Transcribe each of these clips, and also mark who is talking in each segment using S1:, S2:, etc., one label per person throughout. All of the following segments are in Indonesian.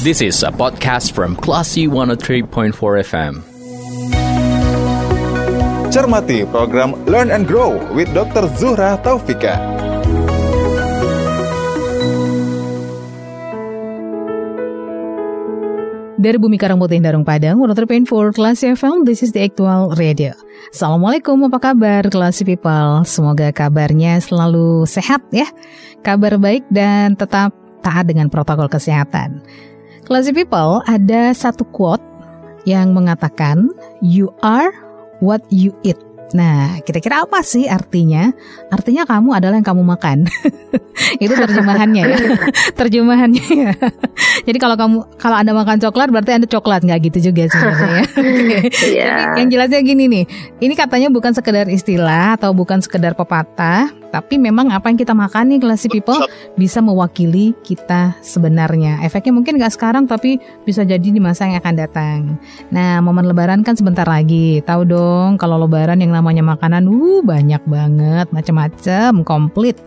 S1: This is a podcast from Classy 103.4 FM.
S2: Cermati program Learn and Grow with Dr. Zuhra Taufika.
S3: Dari Bumi Karangputih Darung Padang, 103.4 Kelas FM, this is the actual radio. Assalamualaikum, apa kabar Kelas People? Semoga kabarnya selalu sehat ya. Kabar baik dan tetap taat dengan protokol kesehatan. Kelas People, ada satu quote yang mengatakan, You are what you eat. Nah, kira-kira apa sih artinya? Artinya kamu adalah yang kamu makan. Itu terjemahannya ya. terjemahannya ya. Jadi kalau kamu kalau Anda makan coklat berarti Anda coklat nggak gitu juga sebenarnya ya. okay. yeah. Yang jelasnya gini nih. Ini katanya bukan sekedar istilah atau bukan sekedar pepatah, tapi memang apa yang kita makan nih classy people bisa mewakili kita sebenarnya. Efeknya mungkin nggak sekarang tapi bisa jadi di masa yang akan datang. Nah, momen lebaran kan sebentar lagi. Tahu dong kalau lebaran yang namanya makanan uh banyak banget, macam-macam, komplit.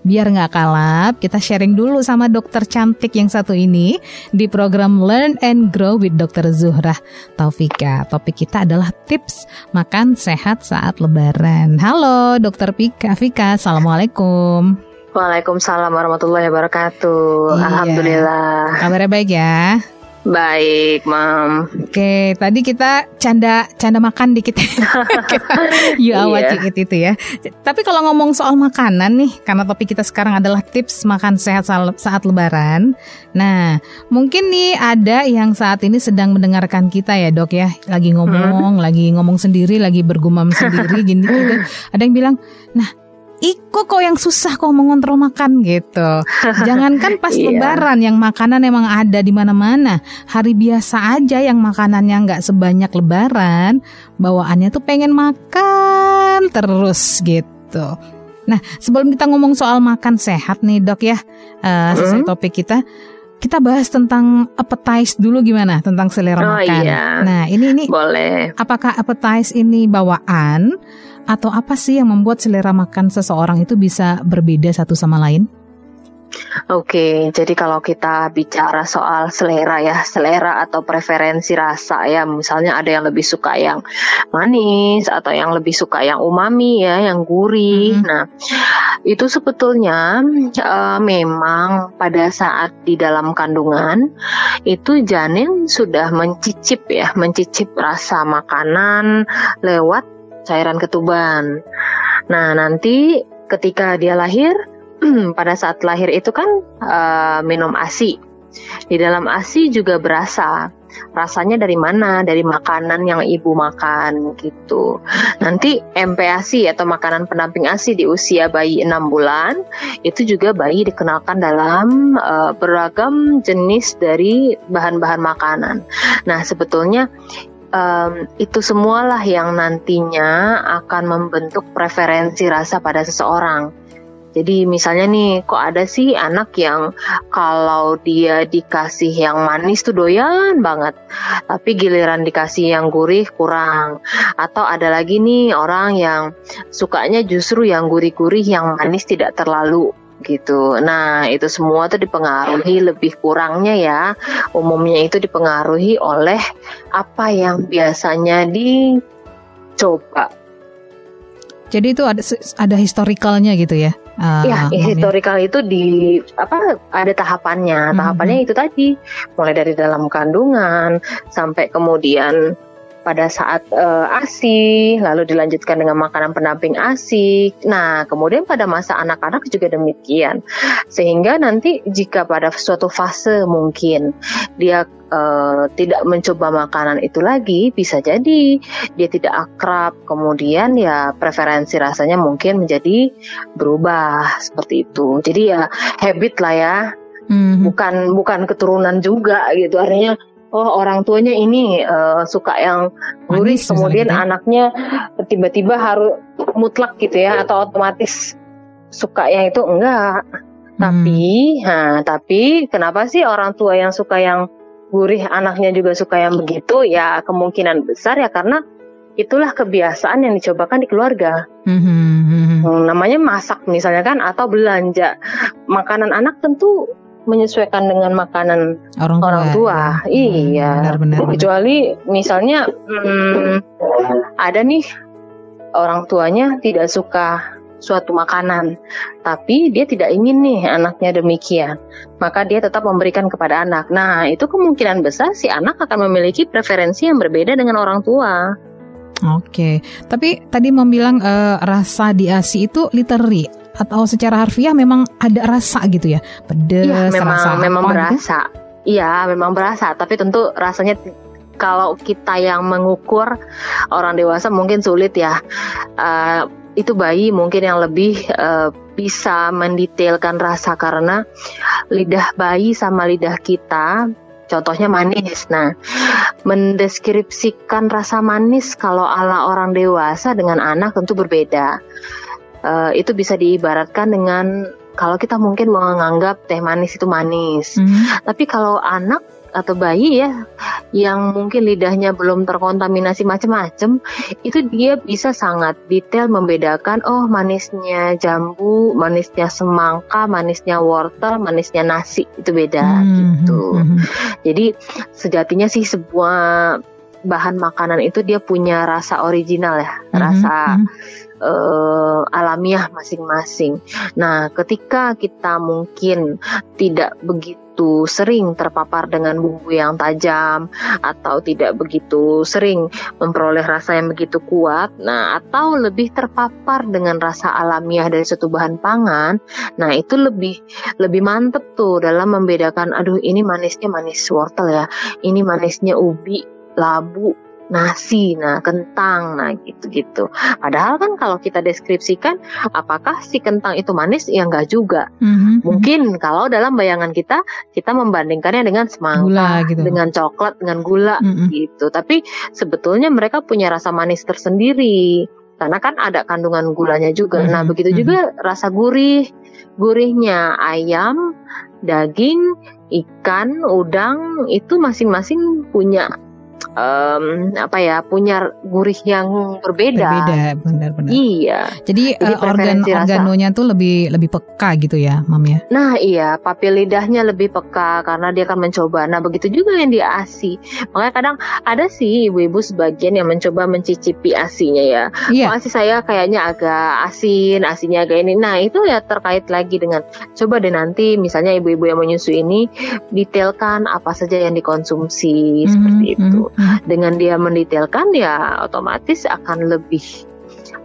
S3: Biar nggak kalap, kita sharing dulu sama dokter cantik yang satu ini di program Learn and Grow with Dr. Zuhrah Taufika. Topik kita adalah tips makan sehat saat lebaran. Halo Dokter Pika, Fika, Assalamualaikum.
S4: Waalaikumsalam warahmatullahi wabarakatuh. Iya. Alhamdulillah.
S3: Kabarnya baik ya?
S4: Baik, Mam.
S3: Oke, tadi kita canda canda makan dikit. you are what you eat itu ya. Tapi kalau ngomong soal makanan nih, karena topik kita sekarang adalah tips makan sehat saat lebaran. Nah, mungkin nih ada yang saat ini sedang mendengarkan kita ya, Dok ya. Lagi ngomong, hmm. lagi ngomong sendiri, lagi bergumam sendiri gini gitu. Ada yang bilang, "Nah, Iko kok yang susah kok mengontrol makan gitu. Jangankan pas iya. lebaran yang makanan emang ada di mana-mana. Hari biasa aja yang makanannya nggak sebanyak lebaran, bawaannya tuh pengen makan terus gitu. Nah, sebelum kita ngomong soal makan sehat nih dok ya, uh, sesuai topik kita, kita bahas tentang appetize dulu gimana tentang selera oh, makan. Iya. Nah, ini ini
S4: boleh.
S3: Apakah appetize ini bawaan atau apa sih yang membuat selera makan seseorang itu bisa berbeda satu sama lain?
S4: Oke, jadi kalau kita bicara soal selera ya, selera atau preferensi rasa ya, misalnya ada yang lebih suka yang manis atau yang lebih suka yang umami ya, yang gurih. Mm -hmm. Nah, itu sebetulnya uh, memang pada saat di dalam kandungan itu janin sudah mencicip ya, mencicip rasa makanan lewat cairan ketuban. Nah, nanti ketika dia lahir, pada saat lahir itu kan uh, minum ASI. Di dalam ASI juga berasa. Rasanya dari mana? Dari makanan yang ibu makan gitu. Nanti MPASI atau makanan pendamping ASI di usia bayi 6 bulan itu juga bayi dikenalkan dalam uh, beragam jenis dari bahan-bahan makanan. Nah, sebetulnya um, itu semualah yang nantinya akan membentuk preferensi rasa pada seseorang. Jadi misalnya nih, kok ada sih anak yang kalau dia dikasih yang manis tuh doyan banget, tapi giliran dikasih yang gurih kurang. Atau ada lagi nih orang yang sukanya justru yang gurih-gurih, yang manis tidak terlalu gitu. Nah, itu semua tuh dipengaruhi lebih kurangnya ya. Umumnya itu dipengaruhi oleh apa yang biasanya dicoba.
S3: Jadi itu ada ada historikalnya gitu ya?
S4: Uh, ya, historikal itu di apa ada tahapannya. Tahapannya mm -hmm. itu tadi mulai dari dalam kandungan sampai kemudian pada saat uh, ASI, lalu dilanjutkan dengan makanan pendamping ASI. Nah, kemudian pada masa anak-anak juga demikian. Sehingga nanti jika pada suatu fase mungkin dia uh, tidak mencoba makanan itu lagi, bisa jadi dia tidak akrab, kemudian ya preferensi rasanya mungkin menjadi berubah seperti itu. Jadi ya habit lah ya. Mm -hmm. Bukan bukan keturunan juga gitu. Artinya oh orang tuanya ini uh, suka yang gurih Manis, kemudian misalnya. anaknya tiba-tiba harus mutlak gitu ya atau otomatis suka yang itu enggak hmm. tapi nah tapi kenapa sih orang tua yang suka yang gurih anaknya juga suka yang begitu ya kemungkinan besar ya karena itulah kebiasaan yang dicobakan di keluarga. Mm-hmm. namanya masak misalnya kan atau belanja makanan anak tentu menyesuaikan dengan makanan
S3: Orang tua.
S4: orang tua.
S3: ya.
S4: Iya.
S3: Hmm, Benar-benar.
S4: Kecuali misalnya hmm, ada nih orang tuanya tidak suka suatu makanan, tapi dia tidak ingin nih anaknya demikian, maka dia tetap memberikan kepada anak. Nah, itu kemungkinan besar si anak akan memiliki preferensi yang berbeda dengan orang tua.
S3: Oke, tapi tadi mau bilang eh, rasa di ASI itu literally atau secara harfiah memang ada rasa gitu ya, pedes,
S4: Iya, memang
S3: rasa
S4: memang
S3: apa gitu?
S4: berasa. Iya, memang berasa, tapi tentu rasanya kalau kita yang mengukur orang dewasa mungkin sulit ya. Eh, itu bayi mungkin yang lebih eh, bisa mendetailkan rasa karena lidah bayi sama lidah kita contohnya manis. Nah, mendeskripsikan rasa manis kalau ala orang dewasa dengan anak tentu berbeda. Eh, itu bisa diibaratkan dengan kalau kita mungkin menganggap teh manis itu manis,
S3: Mhm.
S4: tapi kalau anak atau bayi ya yang mungkin lidahnya belum terkontaminasi macam-macam itu dia bisa sangat detail membedakan oh manisnya jambu, manisnya semangka, manisnya wortel, manisnya nasi itu beda
S3: Mhm,
S4: gitu.
S3: mhm.
S4: Jadi sejatinya sih sebuah bahan makanan itu dia punya rasa original ya,
S3: Mhm,
S4: rasa
S3: mhm.
S4: Eh, alamiah masing-masing. Nah, ketika kita mungkin tidak begitu sering terpapar dengan bumbu yang tajam atau tidak begitu sering memperoleh rasa yang begitu kuat, nah atau lebih terpapar dengan rasa alamiah dari suatu bahan pangan, nah itu lebih lebih mantep tuh dalam membedakan, aduh ini manisnya manis wortel ya, ini manisnya ubi, labu, nasi, nah kentang, nah gitu-gitu. Padahal kan kalau kita deskripsikan, apakah si kentang itu manis? Ya enggak juga.
S3: Mhm, mhm.
S4: Mungkin kalau dalam bayangan kita, kita membandingkannya dengan semangka,
S3: Gula gitu.
S4: dengan coklat, dengan gula,
S3: Mhm.
S4: gitu. Tapi sebetulnya mereka punya rasa manis tersendiri. Karena kan ada kandungan gulanya juga. Nah,
S3: Mhm,
S4: begitu
S3: mhm.
S4: juga rasa gurih. Gurihnya ayam, daging, ikan, udang itu masing-masing punya em, apa ya? Punya gurih yang berbeda.
S3: Berbeda, benar-benar.
S4: Iya.
S3: Jadi
S4: Jadi
S3: eh, organ
S4: rasa.
S3: organonya tuh lebih lebih peka gitu ya, Mam ya.
S4: Nah iya, papil lidahnya lebih peka karena dia akan mencoba. Nah begitu juga yang di ASI. Makanya kadang ada sih ibu-ibu sebagian yang mencoba mencicipi ASInya ya.
S3: Iya.
S4: Oh, ASI saya kayaknya agak asin, ASInya agak ini. Nah itu ya terkait lagi dengan coba deh nanti misalnya ibu-ibu yang menyusui ini detailkan apa saja yang dikonsumsi
S3: Mhm,
S4: seperti itu. Dengan dia mendetailkan ya otomatis akan lebih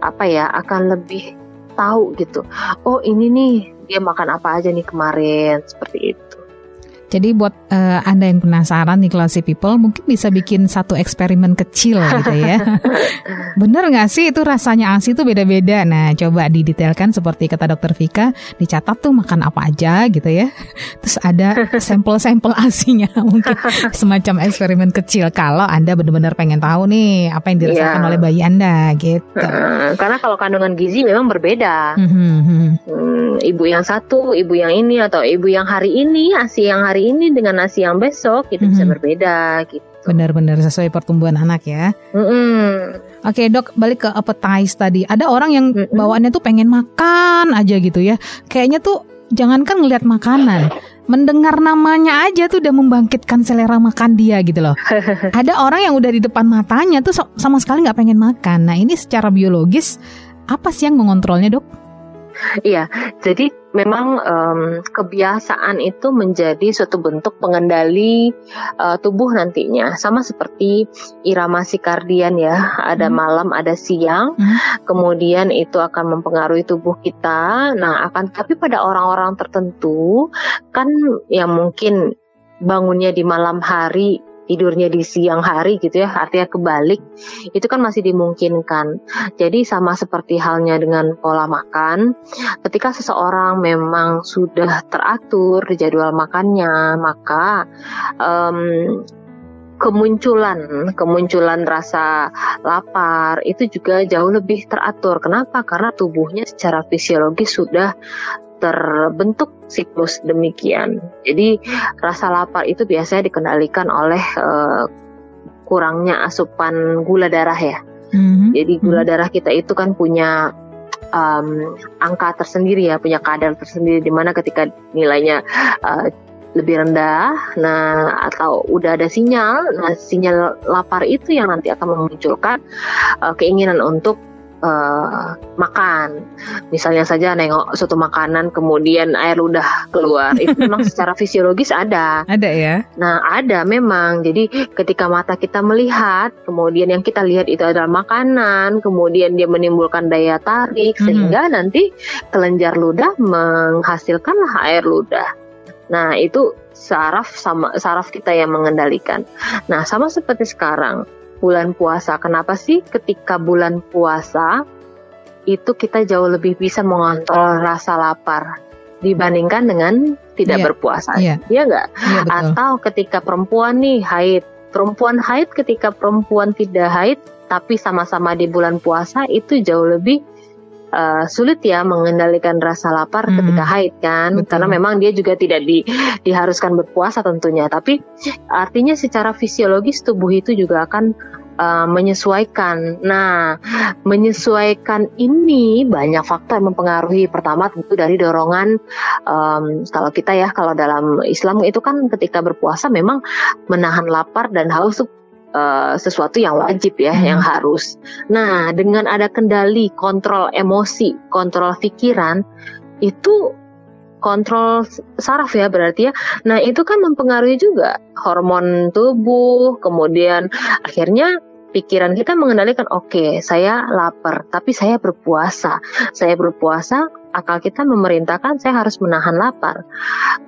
S4: apa ya, akan lebih tahu gitu. Oh ini nih dia makan apa aja nih kemarin seperti itu.
S3: Jadi buat eh, Anda yang penasaran nih classy people mungkin bisa bikin satu eksperimen kecil gitu ya. Bener nggak sih itu rasanya ASI itu beda-beda. Nah coba didetailkan seperti kata dokter Vika, dicatat tuh makan apa aja gitu ya. Terus ada sampel-sampel ASINya mungkin semacam eksperimen kecil kalau Anda benar-benar pengen tahu nih apa yang dirasakan
S4: Iya.
S3: oleh bayi Anda gitu.
S4: Karena kalau kandungan gizi memang berbeda.
S3: Mhm.
S4: Hmm, ibu yang satu, ibu yang ini atau ibu yang hari ini, asi yang hari ini dengan nasi yang besok itu bisa
S3: Mhm.
S4: berbeda gitu.
S3: Benar-benar sesuai pertumbuhan anak ya.
S4: Mm-mm.
S3: Oke dok, balik ke appetize tadi. Ada orang yang
S4: Mm-mm.
S3: bawaannya tuh pengen makan aja gitu ya. Kayaknya tuh jangankan ngelihat makanan, mendengar namanya aja tuh udah membangkitkan selera makan dia gitu loh. Ada orang yang udah di depan matanya tuh sama sekali nggak pengen makan. Nah ini secara biologis apa sih yang mengontrolnya dok?
S4: Iya, jadi memang em, kebiasaan itu menjadi suatu bentuk pengendali eh, tubuh nantinya, sama seperti irama sikardian ya, ada
S3: Hmm.
S4: malam, ada siang,
S3: Hmm.
S4: kemudian itu akan mempengaruhi tubuh kita. Nah, akan tapi pada orang-orang tertentu kan yang mungkin bangunnya di malam hari tidurnya di siang hari gitu ya artinya kebalik itu kan masih dimungkinkan. Jadi sama seperti halnya dengan pola makan ketika seseorang memang sudah teratur jadwal makannya maka em, kemunculan kemunculan rasa lapar itu juga jauh lebih teratur. Kenapa? Karena tubuhnya secara fisiologis sudah terbentuk siklus demikian. Jadi rasa lapar itu biasanya dikendalikan oleh eh, kurangnya asupan gula darah ya.
S3: Mhm.
S4: Jadi gula darah kita itu kan punya em, angka tersendiri ya, punya kadar tersendiri di mana ketika nilainya eh, lebih rendah, nah atau udah ada sinyal, nah sinyal lapar itu yang nanti akan memunculkan uh, keinginan untuk uh, makan. Misalnya saja nengok suatu makanan kemudian air ludah keluar, itu memang secara fisiologis ada.
S3: Ada ya?
S4: Nah ada memang. Jadi ketika mata kita melihat, kemudian yang kita lihat itu adalah makanan, kemudian dia menimbulkan daya tarik
S3: Mhm.
S4: sehingga nanti kelenjar ludah menghasilkanlah air ludah. Nah, itu saraf sama saraf kita yang mengendalikan. Nah, sama seperti sekarang bulan puasa. Kenapa sih ketika bulan puasa itu kita jauh lebih bisa mengontrol rasa lapar dibandingkan dengan tidak
S3: Iya,
S4: berpuasa?
S3: iya.
S4: Iya nggak?
S3: Iya betul.
S4: Atau ketika perempuan nih haid, perempuan haid ketika perempuan tidak haid tapi sama-sama di bulan puasa itu jauh lebih uh, sulit ya mengendalikan rasa lapar
S3: Mhm.
S4: ketika haid kan
S3: Betul.
S4: karena memang dia juga tidak di, diharuskan berpuasa tentunya tapi artinya secara fisiologis tubuh itu juga akan uh, menyesuaikan. Nah, menyesuaikan ini banyak faktor yang mempengaruhi. Pertama tentu dari dorongan um, kalau kita ya kalau dalam Islam itu kan ketika berpuasa memang menahan lapar dan haus itu uh, sesuatu yang wajib ya,
S3: Hmm.
S4: yang harus. Nah, dengan ada kendali, kontrol emosi, kontrol pikiran itu kontrol saraf ya berarti ya. Nah, itu kan mempengaruhi juga hormon tubuh, kemudian akhirnya pikiran kita mengendalikan oke, saya lapar, tapi saya berpuasa. Saya berpuasa, akal kita memerintahkan saya harus menahan lapar.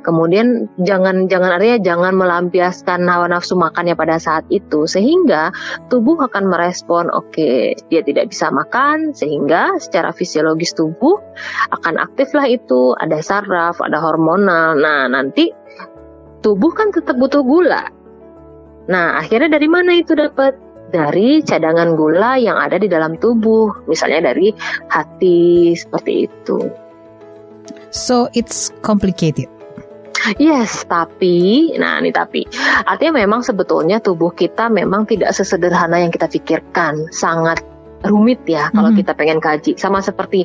S4: Kemudian jangan jangan artinya jangan melampiaskan hawa nafsu makannya pada saat itu sehingga tubuh akan merespon oke, dia tidak bisa makan sehingga secara fisiologis tubuh akan aktiflah itu, ada saraf, ada hormonal. Nah, nanti tubuh kan tetap butuh gula. Nah, akhirnya dari mana itu dapat? Dari cadangan gula yang ada di dalam tubuh, misalnya dari hati seperti itu.
S3: So it's complicated.
S4: Yes, tapi, nah ini tapi, artinya memang sebetulnya tubuh kita memang tidak sesederhana yang kita pikirkan, sangat rumit ya kalau
S3: Mhm.
S4: kita pengen kaji. Sama seperti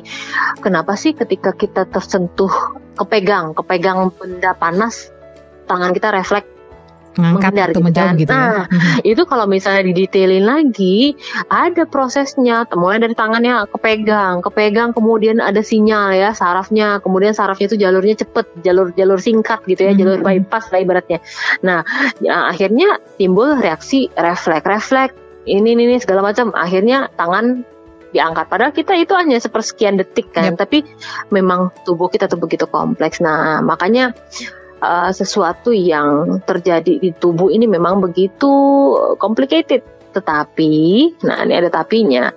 S4: kenapa sih ketika kita tersentuh, kepegang, kepegang benda panas, tangan kita refleks
S3: Ngangkat atau
S4: gitu
S3: menjauh
S4: kan.
S3: gitu ya.
S4: Nah,
S3: Mhm.
S4: itu kalau misalnya didetailin lagi ada prosesnya mulai dari tangannya kepegang kepegang kemudian ada sinyal ya sarafnya kemudian sarafnya itu jalurnya cepet jalur jalur singkat gitu ya
S3: Mhm.
S4: jalur bypass lah ibaratnya nah ya, akhirnya timbul reaksi refleks refleks ini ini, ini segala macam akhirnya tangan diangkat padahal kita itu hanya sepersekian detik kan
S3: Yap.
S4: tapi memang tubuh kita tuh begitu kompleks nah makanya uh, sesuatu yang terjadi di tubuh ini memang begitu complicated. Tetapi, nah ini ada tapinya.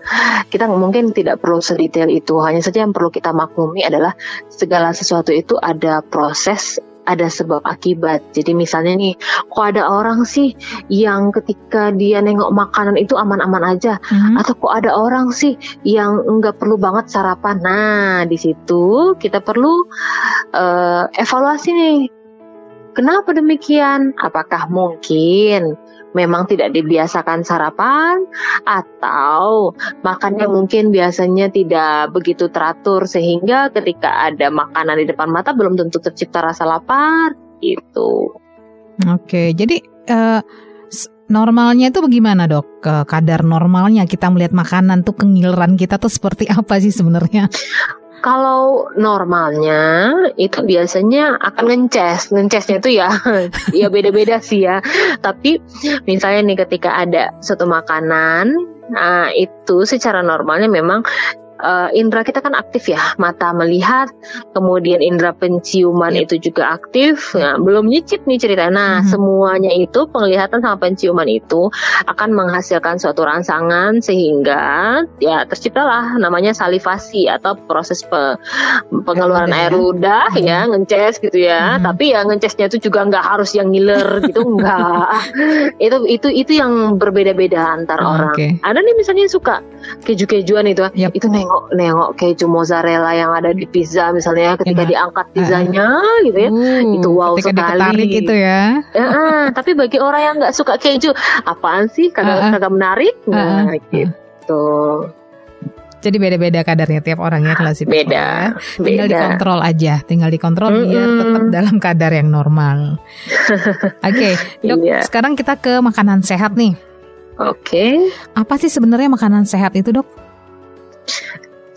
S4: Kita mungkin tidak perlu sedetail itu. Hanya saja yang perlu kita maklumi adalah segala sesuatu itu ada proses ada sebab akibat. Jadi misalnya nih, kok ada orang sih yang ketika dia nengok makanan itu aman-aman aja,
S3: Mhm.
S4: atau kok ada orang sih yang nggak perlu banget sarapan. Nah, di situ kita perlu eh, evaluasi nih. Kenapa demikian? Apakah mungkin memang tidak dibiasakan sarapan atau makannya mungkin biasanya tidak begitu teratur sehingga ketika ada makanan di depan mata belum tentu tercipta rasa lapar gitu.
S3: Oke, jadi s- normalnya itu bagaimana dok? Kadar normalnya kita melihat makanan tuh kengileran kita tuh seperti apa sih sebenarnya?
S4: Kalau normalnya itu biasanya akan ngences, ngencesnya itu ya, ya beda-beda sih ya. Tapi misalnya nih ketika ada suatu makanan, nah itu secara normalnya memang eh, indera kita kan aktif ya, mata melihat, kemudian indera penciuman
S3: Yep.
S4: itu juga aktif. Nah, belum nyicip nih cerita. Nah,
S3: Mhm.
S4: semuanya itu penglihatan sama penciuman itu akan menghasilkan suatu rangsangan sehingga ya terciptalah namanya salivasi atau proses pe- pengeluaran
S3: ludah
S4: air
S3: ya.
S4: ludah
S3: Mhm.
S4: ya ngences gitu ya
S3: Mhm.
S4: tapi ya ngecesnya itu juga nggak harus yang ngiler gitu enggak itu itu itu yang berbeda-beda antar
S3: Oh,
S4: orang
S3: oke.
S4: ada nih misalnya yang suka keju-kejuan itu
S3: Yap.
S4: itu nengok nengok keju mozzarella yang ada di pizza misalnya ketika
S3: Enak.
S4: diangkat pizzanya gitu ya
S3: Uh,
S4: Itu wow
S3: ketika
S4: sekali.
S3: diketarik itu ya.
S4: Ya, ah, tapi bagi orang yang nggak suka keju, apaan sih? Kagak
S3: Ah, ah.
S4: kagak menarik.
S3: Ah,
S4: Nah,
S3: ah.
S4: gitu.
S3: Jadi beda-beda kadarnya tiap orang ya kelas people
S4: Beda,
S3: ya. Tinggal
S4: beda.
S3: dikontrol aja, tinggal dikontrol biar
S4: Mm-mm.
S3: tetap dalam kadar yang normal. Oke, dok.
S4: Iya.
S3: Sekarang kita ke makanan sehat nih.
S4: Oke.
S3: Apa sih sebenarnya makanan sehat itu dok?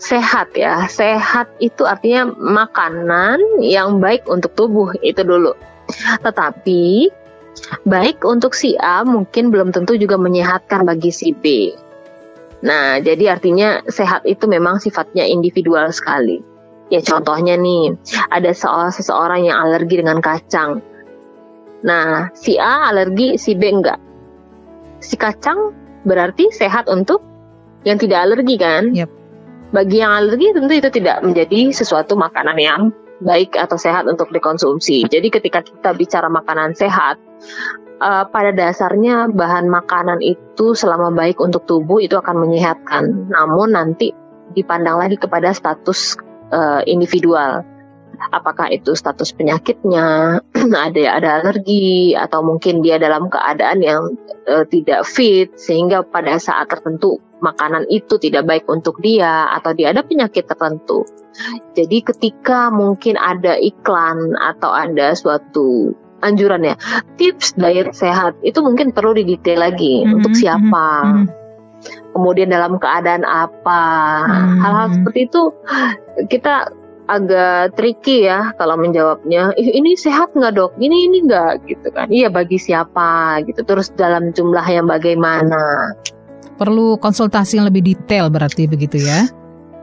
S4: Sehat ya. Sehat itu artinya makanan yang baik untuk tubuh itu dulu. Tetapi baik untuk si A mungkin belum tentu juga menyehatkan bagi si B. Nah, jadi artinya sehat itu memang sifatnya individual sekali. Ya contohnya nih, ada seorang seseorang yang alergi dengan kacang. Nah, si A alergi, si B enggak. Si kacang berarti sehat untuk yang tidak alergi kan?
S3: Yap.
S4: Bagi yang alergi tentu itu tidak menjadi sesuatu makanan yang baik atau sehat untuk dikonsumsi. Jadi ketika kita bicara makanan sehat, eh, pada dasarnya bahan makanan itu selama baik untuk tubuh itu akan menyehatkan. Namun nanti dipandang lagi kepada status eh, individual. Apakah itu status penyakitnya, ada ada alergi atau mungkin dia dalam keadaan yang eh, tidak fit sehingga pada saat tertentu makanan itu tidak baik untuk dia atau dia ada penyakit tertentu. Jadi ketika mungkin ada iklan atau ada suatu anjuran ya tips diet sehat itu mungkin perlu didetail lagi
S3: Mhm,
S4: untuk siapa
S3: mhm.
S4: kemudian dalam keadaan apa
S3: Hmm.
S4: hal-hal seperti itu kita agak tricky ya kalau menjawabnya "Ih, ini sehat nggak dok ini ini nggak gitu kan iya bagi siapa gitu terus dalam jumlah yang bagaimana
S3: Perlu konsultasi yang lebih detail berarti begitu ya?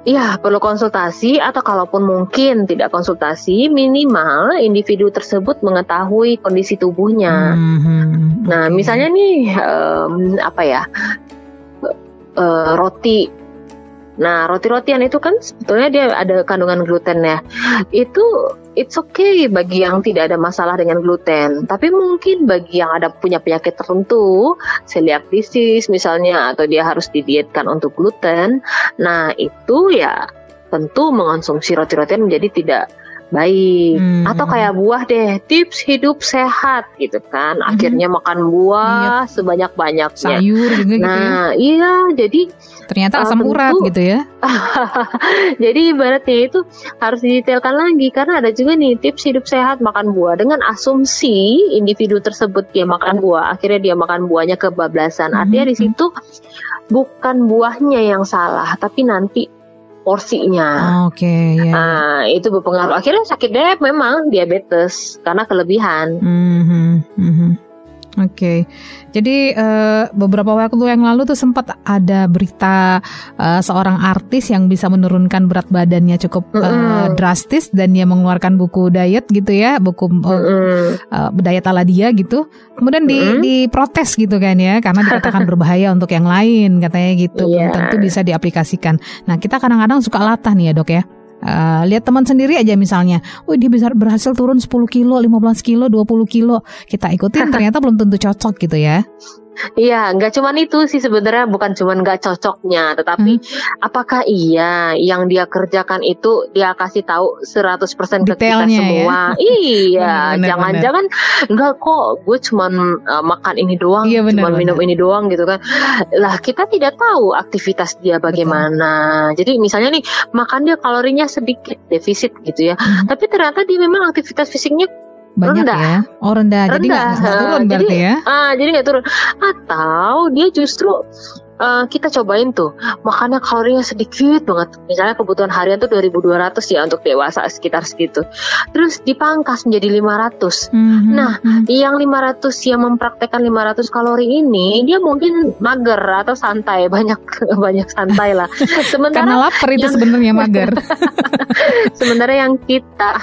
S4: Iya, perlu konsultasi atau kalaupun mungkin tidak konsultasi, minimal individu tersebut mengetahui kondisi tubuhnya.
S3: Mhm,
S4: Nah, misalnya nih em, apa ya? eh, roti. Nah, roti-rotian itu kan sebetulnya dia ada kandungan glutennya. Itu it's okay bagi yang tidak ada masalah dengan gluten. Tapi mungkin bagi yang ada punya penyakit tertentu, celiac disease misalnya atau dia harus didietkan untuk gluten. Nah, itu ya tentu mengonsumsi roti-rotian menjadi tidak baik.
S3: Hmm.
S4: Atau kayak buah deh, tips hidup sehat gitu kan. Akhirnya makan buah sebanyak-banyaknya.
S3: sayur juga gitu ya.
S4: Nah, iya, jadi
S3: Ternyata
S4: eh,
S3: asam
S4: tentu-
S3: urat gitu ya.
S4: jadi ibaratnya itu harus didetailkan lagi karena ada juga nih tips hidup sehat makan buah dengan asumsi individu tersebut dia makan buah, akhirnya dia makan buahnya kebablasan. Artinya di
S3: Mhm.
S4: situ bukan buahnya yang salah, tapi nanti porsinya.
S3: Oke, ya.
S4: Nah, itu berpengaruh. Akhirnya sakit deh memang diabetes karena kelebihan.
S3: Mhm, mhm. Oke, jadi eh, beberapa waktu yang lalu tuh sempat ada berita eh, seorang artis yang bisa menurunkan berat badannya cukup
S4: Mm-mm.
S3: drastis dan dia mengeluarkan buku diet gitu ya, buku
S4: Mm-mm.
S3: eh, diet ala dia gitu. Kemudian di
S4: Mm-mm.
S3: diprotes gitu kan ya, karena dikatakan berbahaya untuk yang lain katanya gitu, belum
S4: Iya.
S3: tentu bisa diaplikasikan. Nah kita kadang-kadang suka latah nih ya dok ya. Eh, lihat teman sendiri aja misalnya, oh dia bisa berhasil turun 10 kilo, 15 kilo, 20 kilo. Kita ikutin ternyata belum tentu cocok gitu ya.
S4: Iya, nggak cuman itu sih sebenarnya bukan cuman nggak cocoknya, tetapi
S3: Hmm.
S4: apakah iya yang dia kerjakan itu dia kasih tahu 100% ke kita
S3: Detailnya ya.
S4: semua? iya,
S3: Bener, bener,
S4: jangan-jangan enggak kok, gue cuman uh, makan ini doang,
S3: Iya, bener,
S4: cuman minum ini doang gitu kan. Lah, kita tidak tahu aktivitas dia bagaimana. Jadi misalnya nih, makan dia kalorinya sedikit, defisit gitu ya.
S3: Hmm.
S4: Tapi ternyata dia memang aktivitas fisiknya
S3: Banyak
S4: Rendah.
S3: ya. Oh rendah, jadi nggak
S4: rendah.
S3: turun
S4: Jadi,
S3: berarti ya.
S4: Ah, jadi nggak turun. Atau dia justru eh, kita cobain tuh makannya kalorinya sedikit banget. Misalnya kebutuhan harian tuh 2200 ya untuk dewasa sekitar segitu. Terus dipangkas menjadi 500.
S3: Mhm,
S4: Nah,
S3: mhm.
S4: Yang 500 yang mempraktekkan 500 kalori ini dia mungkin mager atau santai, banyak banyak santai lah.
S3: karena
S4: Sementara
S3: lapar itu
S4: yang-
S3: sebenarnya mager.
S4: sementara yang kita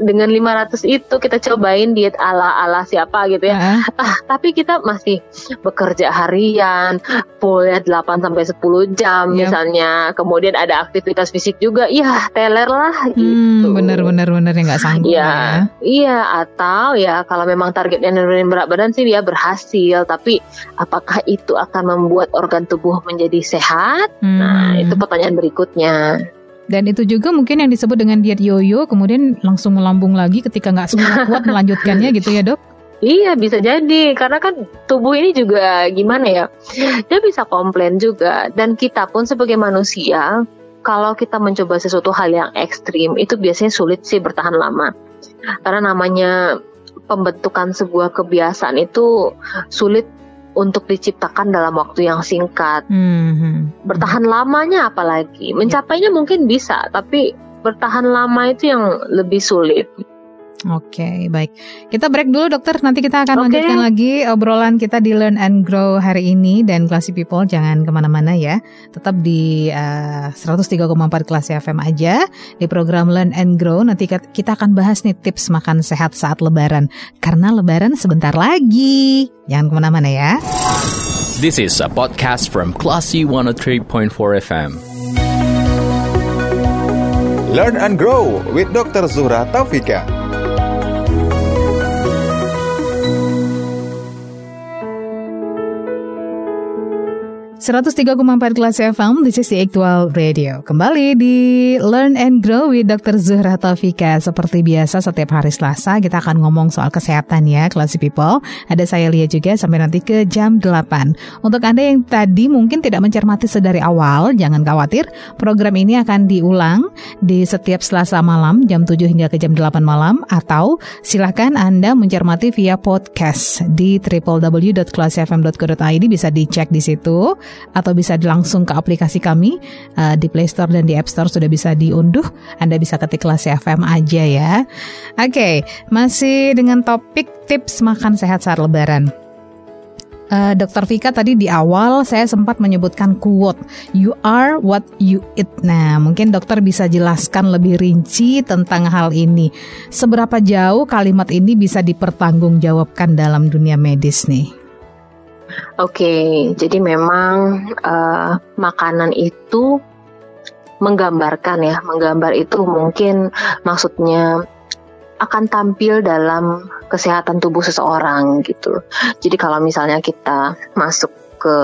S4: dengan 500 itu kita cobain diet ala-ala siapa gitu ya.
S3: Heeh.
S4: Ah, tapi kita masih bekerja harian, full ya 8 sampai 10 jam
S3: Yap.
S4: misalnya. Kemudian ada aktivitas fisik juga. Ya, teler lah gitu.
S3: Hmm, bener bener bener ya nggak sanggup
S4: Iya,
S3: ya.
S4: iya atau ya kalau memang targetnya nurunin berat badan sih dia berhasil, tapi apakah itu akan membuat organ tubuh menjadi sehat?
S3: Hmm.
S4: Nah, itu pertanyaan berikutnya.
S3: Dan itu juga mungkin yang disebut dengan diet yoyo, kemudian langsung melambung lagi ketika nggak semua kuat melanjutkannya gitu ya dok?
S4: Iya bisa jadi. Karena kan tubuh ini juga gimana ya? Dia bisa komplain juga. Dan kita pun sebagai manusia kalau kita mencoba sesuatu hal yang ekstrim itu biasanya sulit sih bertahan lama. Karena namanya pembentukan sebuah kebiasaan itu sulit untuk diciptakan dalam waktu yang singkat.
S3: Mhm.
S4: Bertahan lamanya apalagi, mencapainya mungkin bisa, tapi bertahan lama itu yang lebih sulit.
S3: Oke, baik. Kita break dulu dokter, nanti kita akan
S4: Oke.
S3: lanjutkan lagi obrolan kita di Learn and Grow hari ini dan Classy People jangan ke mana-mana ya. Tetap di eh, 103,4 kelas FM aja di program Learn and Grow. Nanti kita akan bahas nih tips makan sehat saat lebaran. Karena lebaran sebentar lagi. Jangan ke mana-mana ya.
S1: This is a podcast from Classy 103.4 FM.
S2: Learn and grow with Dr. Zuhra Taufika.
S3: Empat kelas FM, this is actual radio. Kembali di Learn and Grow with Dr. Zuhra Taufika. Seperti biasa setiap hari Selasa kita akan ngomong soal kesehatan ya, classy people. Ada saya Lia juga sampai nanti ke jam 8. Untuk Anda yang tadi mungkin tidak mencermati sedari awal, jangan khawatir. Program ini akan diulang di setiap Selasa malam jam 7 hingga ke jam 8 malam atau silahkan Anda mencermati via podcast di www.classfm.co.id bisa dicek di situ atau bisa langsung ke aplikasi kami uh, di Play Store dan di App Store sudah bisa diunduh. Anda bisa ketik kelas FM aja ya. Oke, masih dengan topik tips makan sehat saat Lebaran. Eh, Dokter Vika tadi di awal saya sempat menyebutkan quote You are what you eat Nah mungkin dokter bisa jelaskan lebih rinci tentang hal ini Seberapa jauh kalimat ini bisa dipertanggungjawabkan dalam dunia medis nih
S4: Oke, jadi memang eh, makanan itu menggambarkan ya, menggambar itu mungkin maksudnya akan tampil dalam kesehatan tubuh seseorang gitu. Jadi kalau misalnya kita masuk ke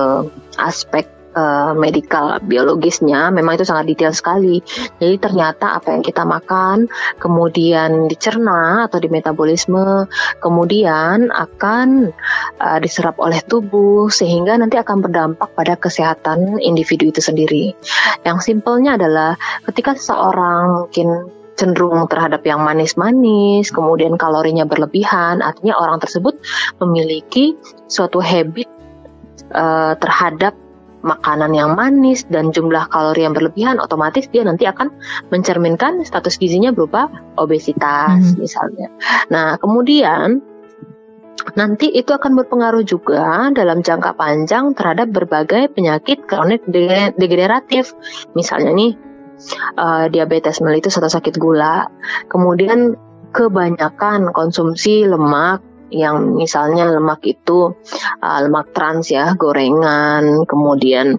S4: aspek eh, medikal biologisnya memang itu sangat detail sekali. Jadi ternyata apa yang kita makan kemudian dicerna atau di metabolisme kemudian akan uh, diserap oleh tubuh sehingga nanti akan berdampak pada kesehatan individu itu sendiri. Yang simpelnya adalah ketika seseorang mungkin cenderung terhadap yang manis-manis, kemudian kalorinya berlebihan, artinya orang tersebut memiliki suatu habit uh, terhadap makanan yang manis dan jumlah kalori yang berlebihan otomatis dia nanti akan mencerminkan status gizinya berupa obesitas
S3: Mhm.
S4: misalnya. Nah, kemudian nanti itu akan berpengaruh juga dalam jangka panjang terhadap berbagai penyakit kronik de- degeneratif. Misalnya nih eh, diabetes mellitus atau sakit gula. Kemudian kebanyakan konsumsi lemak yang misalnya lemak itu eh, lemak trans ya, gorengan, kemudian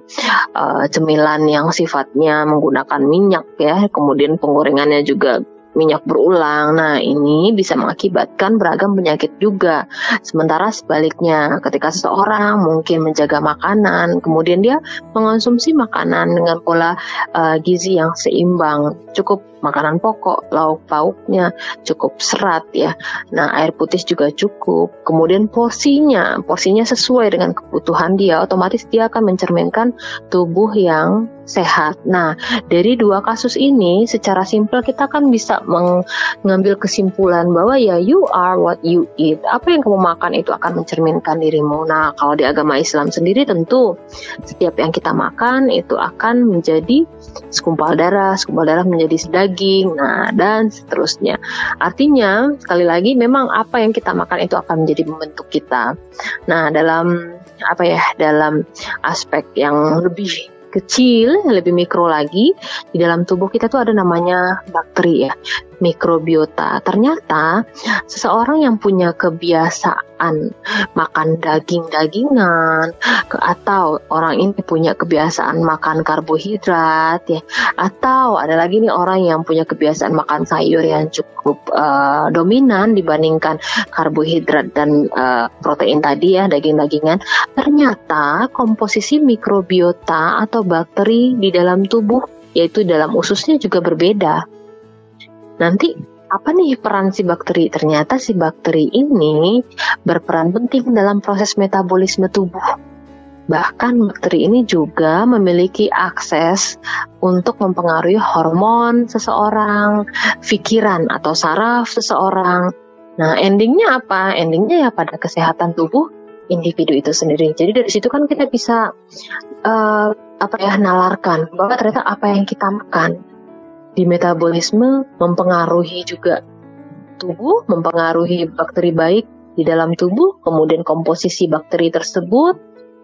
S4: eh, cemilan yang sifatnya menggunakan minyak ya, kemudian penggorengannya juga minyak berulang. Nah, ini bisa mengakibatkan beragam penyakit juga. Sementara sebaliknya, ketika seseorang mungkin menjaga makanan, kemudian dia mengonsumsi makanan dengan pola uh, gizi yang seimbang, cukup makanan pokok, lauk pauknya cukup serat ya. Nah, air putih juga cukup. Kemudian porsinya, porsinya sesuai dengan kebutuhan dia, otomatis dia akan mencerminkan tubuh yang sehat. Nah, dari dua kasus ini secara simpel kita kan bisa mengambil kesimpulan bahwa ya you are what you eat. Apa yang kamu makan itu akan mencerminkan dirimu. Nah, kalau di agama Islam sendiri tentu setiap yang kita makan itu akan menjadi segumpal darah, segumpal darah menjadi daging, nah dan seterusnya. Artinya sekali lagi memang apa yang kita makan itu akan menjadi membentuk kita. Nah, dalam apa ya, dalam aspek yang lebih kecil, lebih mikro lagi, di dalam tubuh kita tuh ada namanya bakteri ya, mikrobiota. Ternyata seseorang yang punya kebiasaan makan daging-dagingan atau orang ini punya kebiasaan makan karbohidrat ya, atau ada lagi nih orang yang punya kebiasaan makan sayur yang cukup eh, dominan dibandingkan karbohidrat dan eh, protein tadi ya, daging-dagingan. Ternyata komposisi mikrobiota atau bakteri di dalam tubuh yaitu dalam ususnya juga berbeda. Nanti apa nih peran si bakteri? Ternyata si bakteri ini berperan penting dalam proses metabolisme tubuh. Bahkan bakteri ini juga memiliki akses untuk mempengaruhi hormon seseorang, pikiran atau saraf seseorang. Nah, endingnya apa? Endingnya ya pada kesehatan tubuh individu itu sendiri. Jadi dari situ kan kita bisa uh, apa ya nalarkan bahwa ternyata apa yang kita makan di metabolisme mempengaruhi juga tubuh, mempengaruhi bakteri baik di dalam tubuh, kemudian komposisi bakteri tersebut,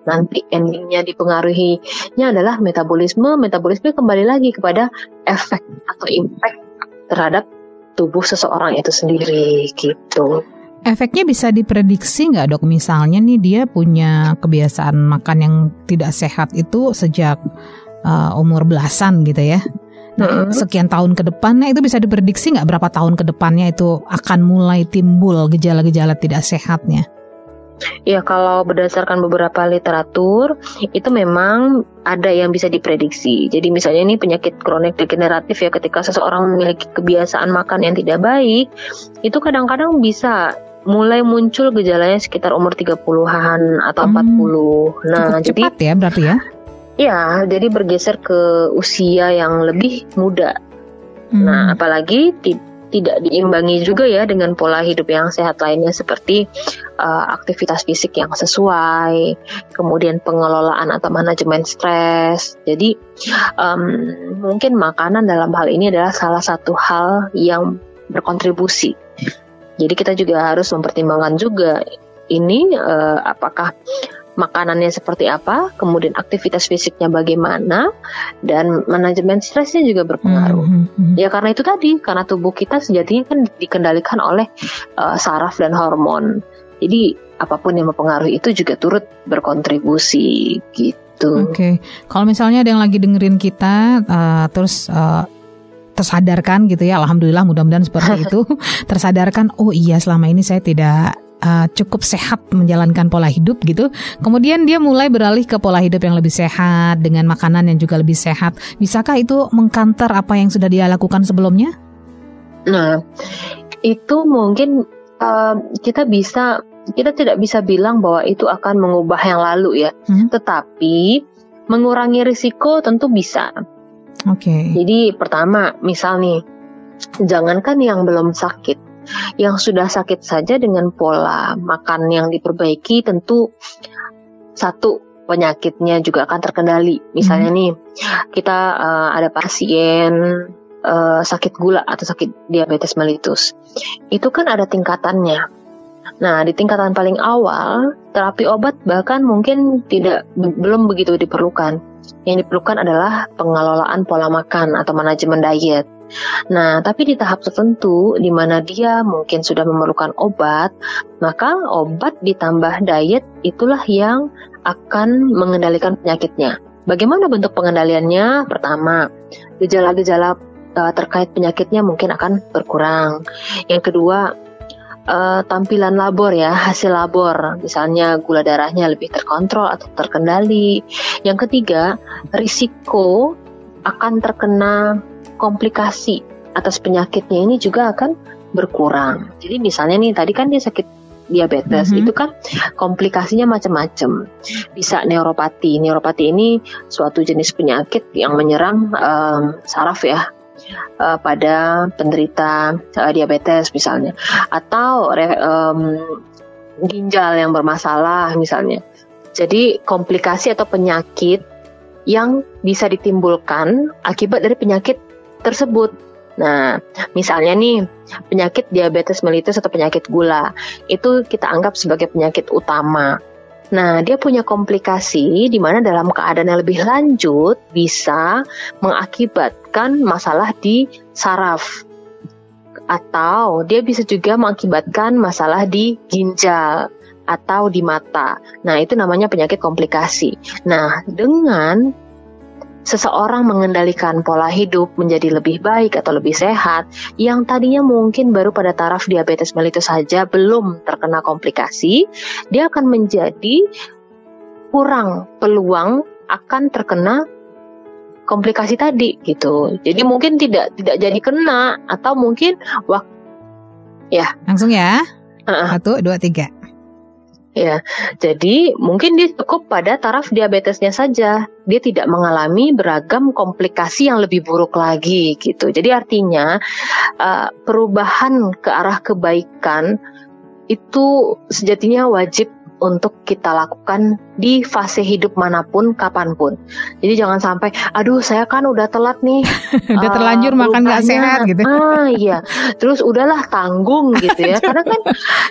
S4: nanti endingnya dipengaruhinya adalah metabolisme. Metabolisme kembali lagi kepada efek atau impact terhadap tubuh seseorang itu sendiri gitu.
S3: Efeknya bisa diprediksi nggak dok? Misalnya nih dia punya kebiasaan makan yang tidak sehat itu sejak uh, umur belasan gitu ya. Nah, sekian tahun ke depannya itu bisa diprediksi nggak berapa tahun ke depannya itu akan mulai timbul gejala-gejala tidak sehatnya?
S4: Ya kalau berdasarkan beberapa literatur itu memang ada yang bisa diprediksi. Jadi misalnya ini penyakit kronik degeneratif ya ketika seseorang memiliki kebiasaan makan yang tidak baik, itu kadang-kadang bisa mulai muncul gejalanya sekitar umur 30-an atau hmm, 40.
S3: Nah, cukup jadi cepat ya berarti ya.
S4: Ya, jadi bergeser ke usia yang lebih muda. Hmm. Nah, apalagi ti tidak diimbangi juga ya dengan pola hidup yang sehat lainnya seperti uh, aktivitas fisik yang sesuai, kemudian pengelolaan atau manajemen stres. Jadi um, mungkin makanan dalam hal ini adalah salah satu hal yang berkontribusi. Jadi kita juga harus mempertimbangkan juga ini uh, apakah makanannya seperti apa, kemudian aktivitas fisiknya bagaimana, dan manajemen stresnya juga berpengaruh. Mm -hmm. Ya karena itu tadi, karena tubuh kita sejatinya kan dikendalikan oleh uh, saraf dan hormon. Jadi apa pun yang mempengaruhi itu juga turut berkontribusi gitu.
S3: Oke, okay. kalau misalnya ada yang lagi dengerin kita, uh, terus uh, tersadarkan gitu ya, alhamdulillah mudah-mudahan seperti itu, tersadarkan, oh iya selama ini saya tidak uh, cukup sehat menjalankan pola hidup gitu. Kemudian dia mulai beralih ke pola hidup yang lebih sehat dengan makanan yang juga lebih sehat. Bisakah itu mengkanter apa yang sudah dia lakukan sebelumnya?
S4: Nah, itu mungkin uh, kita bisa kita tidak bisa bilang bahwa itu akan mengubah yang lalu ya. Hmm? Tetapi mengurangi risiko tentu bisa.
S3: Oke. Okay.
S4: Jadi pertama, misal nih, jangankan yang belum sakit, yang sudah sakit saja dengan pola makan yang diperbaiki tentu satu penyakitnya juga akan terkendali. Misalnya hmm. nih kita uh, ada pasien uh, sakit gula atau sakit diabetes mellitus. Itu kan ada tingkatannya. Nah, di tingkatan paling awal, terapi obat bahkan mungkin tidak belum begitu diperlukan. Yang diperlukan adalah pengelolaan pola makan atau manajemen diet. Nah, tapi di tahap tertentu di mana dia mungkin sudah memerlukan obat, maka obat ditambah diet itulah yang akan mengendalikan penyakitnya. Bagaimana bentuk pengendaliannya? Pertama, gejala-gejala uh, terkait penyakitnya mungkin akan berkurang. Yang kedua, uh, tampilan labor ya, hasil labor, misalnya gula darahnya lebih terkontrol atau terkendali. Yang ketiga, risiko akan terkena komplikasi atas penyakitnya ini juga akan berkurang. Jadi misalnya nih tadi kan dia sakit diabetes mm -hmm. itu kan komplikasinya macam-macam. Bisa neuropati. Neuropati ini suatu jenis penyakit yang menyerang um, saraf ya uh, pada penderita uh, diabetes misalnya atau um, ginjal yang bermasalah misalnya. Jadi komplikasi atau penyakit yang bisa ditimbulkan akibat dari penyakit tersebut. Nah, misalnya nih penyakit diabetes mellitus atau penyakit gula itu kita anggap sebagai penyakit utama. Nah, dia punya komplikasi di mana dalam keadaan yang lebih lanjut bisa mengakibatkan masalah di saraf atau dia bisa juga mengakibatkan masalah di ginjal atau di mata. Nah, itu namanya penyakit komplikasi. Nah, dengan seseorang mengendalikan pola hidup menjadi lebih baik atau lebih sehat, yang tadinya mungkin baru pada taraf diabetes mellitus saja belum terkena komplikasi, dia akan menjadi kurang peluang akan terkena komplikasi tadi gitu. Jadi mungkin tidak tidak jadi kena atau mungkin waktu Ya.
S3: Langsung ya.
S4: Uh-uh.
S3: Satu, dua, tiga.
S4: Ya, jadi mungkin dia cukup pada taraf diabetesnya saja. Dia tidak mengalami beragam komplikasi yang lebih buruk lagi gitu. Jadi artinya uh, perubahan ke arah kebaikan itu sejatinya wajib untuk kita lakukan di fase hidup mana pun, kapan pun. Jadi jangan sampai, aduh saya kan udah telat nih.
S3: Udah
S4: uh,
S3: terlanjur makan
S4: berubahnya."
S3: sehat gitu.
S4: Ah iya, terus udahlah tanggung gitu ya. Karena kan,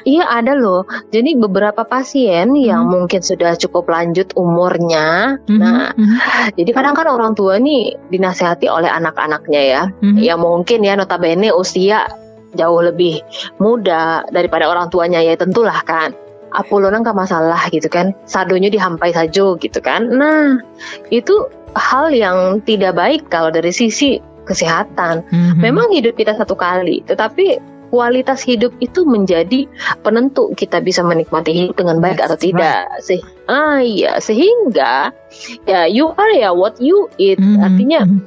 S4: iya ada loh. Jadi beberapa pasien yang
S3: Hmm.
S4: mungkin sudah cukup lanjut umurnya.
S3: Mhm,
S4: Nah,
S3: mhm,
S4: jadi kadang kan orang tua nih dinasehati oleh anak-anaknya ya,
S3: mhm.
S4: yang mungkin ya notabene usia jauh lebih muda daripada orang tuanya ya tentulah kan. Apulona nggak masalah gitu kan, sadonya dihampai saja gitu kan. Nah itu hal yang tidak baik kalau dari sisi kesehatan.
S3: Mhm.
S4: Memang hidup kita satu kali, tetapi kualitas hidup itu menjadi penentu kita bisa menikmati hidup dengan baik atau
S3: That's
S4: tidak. Se ah iya, sehingga ya you are ya what you eat.
S3: Mhm,
S4: Artinya
S3: mhm.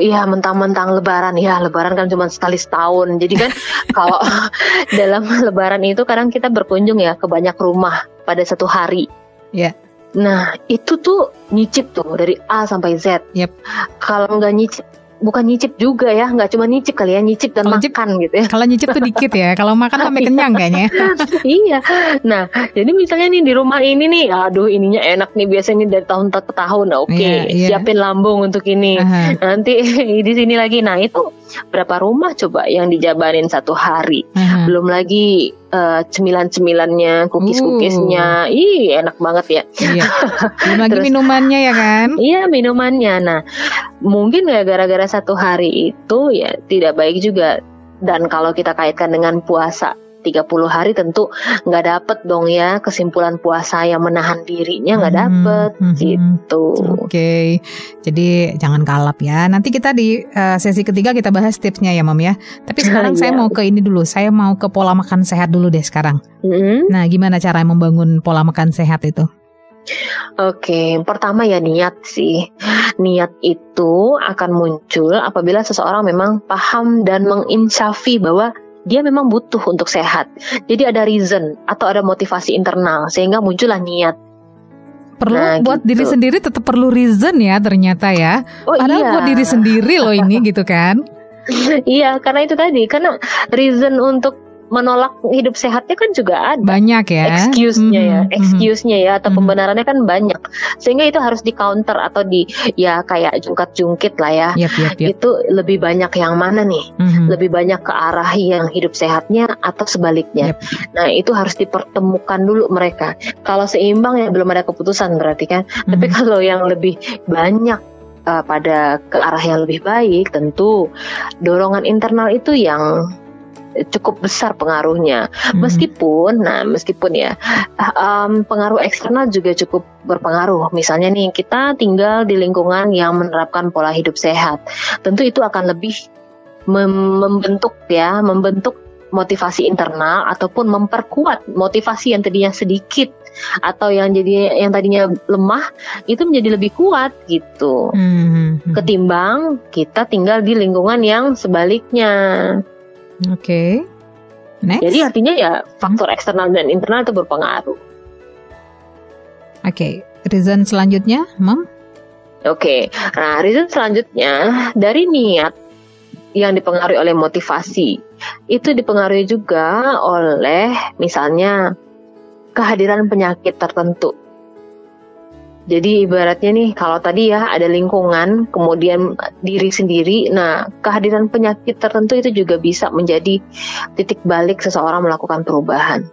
S4: Ya mentang-mentang lebaran ya lebaran kan cuma sekali setahun. Jadi kan kalau dalam lebaran itu kadang kita berkunjung ya ke banyak rumah pada satu hari.
S3: Iya.
S4: Nah, itu tuh nyicip tuh dari A sampai Z.
S3: Yep.
S4: Kalau nggak nyicip bukan nyicip juga ya, nggak cuma nyicip kali ya, nyicip dan
S3: nyicip-
S4: makan gitu ya.
S3: Kalau nyicip tuh dikit ya. Kalau makan sampai kenyang kayaknya.
S4: iya. Nah, jadi misalnya nih di rumah ini nih, aduh ininya enak nih biasanya dari tahun ke tahun. Nah, Oke,
S3: Iya, iya.
S4: siapin lambung untuk ini.
S3: Aha,
S4: Nanti di sini lagi. Nah, itu berapa rumah coba yang dijabanin satu hari?
S3: aha.
S4: Belum lagi eh, cemilan-cemilannya, cookies-cookiesnya. Ih, enak banget ya.
S3: Iya. Belum lagi
S4: Terus-
S3: minumannya ya kan?
S4: Iya minumannya. Nah mungkin ya gara-gara satu hari itu ya tidak baik juga. Dan kalau kita kaitkan dengan puasa 30 hari tentu nggak dapet dong ya kesimpulan puasa yang menahan dirinya nggak
S3: Mhm,
S4: dapet
S3: mhm.
S4: gitu.
S3: Oke, jadi jangan kalap ya. Nanti kita di eh, sesi ketiga kita bahas tipsnya ya, Mam ya. Tapi sekarang saya
S4: Iya.
S3: mau ke ini dulu. Saya mau ke pola makan sehat dulu deh sekarang.
S4: Mm-mm.
S3: Nah, gimana cara membangun pola makan sehat itu?
S4: Oke, pertama ya niat sih. Niat itu akan muncul apabila seseorang memang paham dan menginsafi bahwa dia memang butuh untuk sehat. Jadi ada reason atau ada motivasi internal sehingga muncullah niat.
S3: Perlu
S4: Nah,
S3: buat
S4: gitu.
S3: diri sendiri tetap perlu reason ya ternyata ya.
S4: Oh
S3: Padahal
S4: iya.
S3: buat diri sendiri loh ini gitu kan.
S4: Iya, karena itu tadi, karena reason untuk menolak hidup sehatnya kan juga ada.
S3: Banyak ya.
S4: Excuse-nya ya,
S3: Mhm, mhm.
S4: excuse-nya ya, atau
S3: Mhm.
S4: pembenarannya kan banyak, sehingga itu harus di counter atau di ya kayak jungkat-jungkit lah ya.
S3: Yap, yap, yap.
S4: Itu lebih banyak yang mana nih?
S3: Mhm.
S4: Lebih banyak ke arah yang hidup sehatnya atau sebaliknya.
S3: Yap.
S4: Nah itu harus dipertemukan dulu mereka. Kalau seimbang ya belum ada keputusan berarti kan. Tapi
S3: Mhm.
S4: kalau yang lebih banyak uh, pada ke arah yang lebih baik, tentu dorongan internal itu yang cukup besar pengaruhnya.
S3: Mhm.
S4: Meskipun, nah meskipun ya um, pengaruh eksternal juga cukup berpengaruh. Misalnya nih kita tinggal di lingkungan yang menerapkan pola hidup sehat, tentu itu akan lebih mem- membentuk ya, membentuk motivasi internal ataupun memperkuat motivasi yang tadinya sedikit atau yang jadi yang tadinya lemah itu menjadi lebih kuat gitu
S3: Mhm.
S4: ketimbang kita tinggal di lingkungan yang sebaliknya.
S3: Oke. Next.
S4: Jadi artinya ya faktor eksternal dan internal itu berpengaruh.
S3: Oke, reason selanjutnya, Mam?
S4: Oke, nah reason selanjutnya dari niat yang dipengaruhi oleh motivasi itu dipengaruhi juga oleh misalnya kehadiran penyakit tertentu. Jadi ibaratnya nih kalau tadi ya ada lingkungan kemudian diri sendiri, nah kehadiran penyakit tertentu itu juga bisa menjadi titik balik seseorang melakukan perubahan.